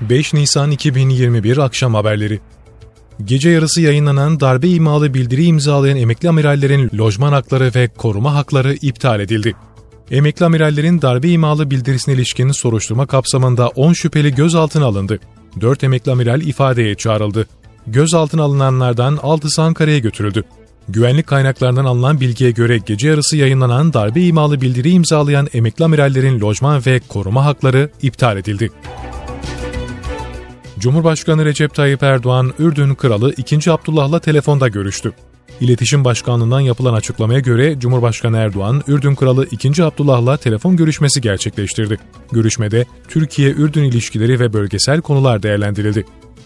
5 Nisan 2021 akşam haberleri. Gece yarısı yayınlanan darbe imalı bildiri imzalayan emekli amirallerin lojman hakları ve koruma hakları iptal edildi. Emekli amirallerin darbe imalı bildirisine ilişkin soruşturma kapsamında 10 şüpheli gözaltına alındı. 4 emekli amiral ifadeye çağrıldı. Gözaltına alınanlardan 6'sı Ankara'ya götürüldü. Güvenlik kaynaklarından alınan bilgiye göre gece yarısı yayınlanan darbe imalı bildiri imzalayan emekli amirallerin lojman ve koruma hakları iptal edildi. Cumhurbaşkanı Recep Tayyip Erdoğan, Ürdün Kralı 2. Abdullah'la telefonda görüştü. İletişim Başkanlığı'ndan yapılan açıklamaya göre Cumhurbaşkanı Erdoğan, Ürdün Kralı 2. Abdullah'la telefon görüşmesi gerçekleştirdi. Görüşmede Türkiye-Ürdün ilişkileri ve bölgesel konular değerlendirildi.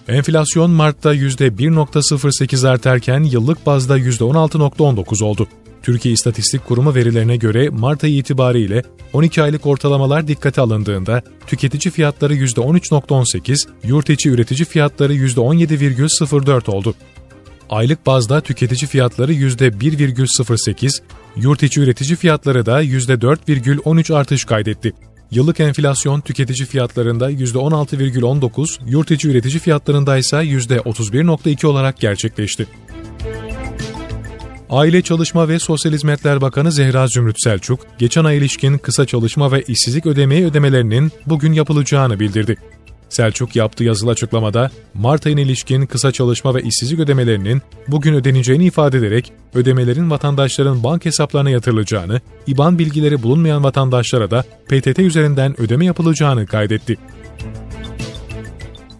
Enflasyon Mart'ta %1.08 artarken yıllık bazda %16.19 oldu. Türkiye İstatistik Kurumu verilerine göre Mart ayı itibariyle 12 aylık ortalamalar dikkate alındığında tüketici fiyatları %13.18, yurt içi üretici fiyatları %17,04 oldu. Aylık bazda tüketici fiyatları %1,08, yurt içi üretici fiyatları da %4,13 artış kaydetti. Yıllık enflasyon tüketici fiyatlarında %16,19, yurt içi üretici fiyatlarında ise %31,2 olarak gerçekleşti. Aile Çalışma ve Sosyal Hizmetler Bakanı Zehra Zümrüt Selçuk, geçen ay ilişkin kısa çalışma ve işsizlik ödemeği ödemelerinin bugün yapılacağını bildirdi. Selçuk yaptığı yazılı açıklamada Mart ayına ilişkin kısa çalışma ve işsizlik ödemelerinin bugün ödeneceğini ifade ederek ödemelerin vatandaşların bank hesaplarına yatırılacağını, IBAN bilgileri bulunmayan vatandaşlara da PTT üzerinden ödeme yapılacağını kaydetti.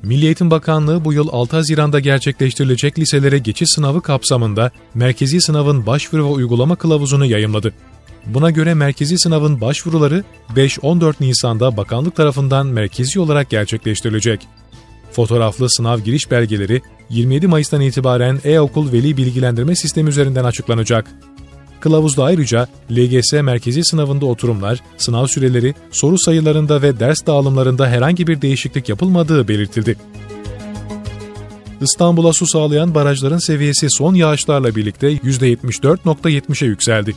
Milli Eğitim Bakanlığı bu yıl 6 Haziran'da gerçekleştirilecek liselere geçiş sınavı kapsamında merkezi sınavın başvuru ve uygulama kılavuzunu yayımladı. Buna göre merkezi sınavın başvuruları 5-14 Nisan'da bakanlık tarafından merkezi olarak gerçekleştirilecek. Fotoğraflı sınav giriş belgeleri 27 Mayıs'tan itibaren e-okul veli bilgilendirme sistemi üzerinden açıklanacak. Kılavuzda ayrıca LGS merkezi sınavında oturumlar, sınav süreleri, soru sayılarında ve ders dağılımlarında herhangi bir değişiklik yapılmadığı belirtildi. İstanbul'a su sağlayan barajların seviyesi son yağışlarla birlikte %74.70'e yükseldi.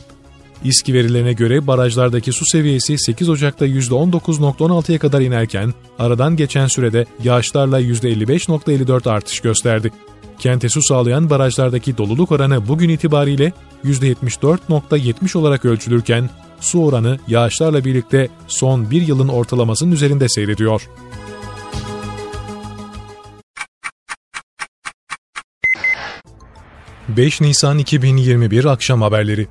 İSKİ verilerine göre barajlardaki su seviyesi 8 Ocak'ta %19.16'ya kadar inerken aradan geçen sürede yağışlarla %55.54 artış gösterdi. Kente su sağlayan barajlardaki doluluk oranı bugün itibariyle %74.70 olarak ölçülürken su oranı yağışlarla birlikte son bir yılın ortalamasının üzerinde seyrediyor. ...5 Nisan 2021 akşam haberleri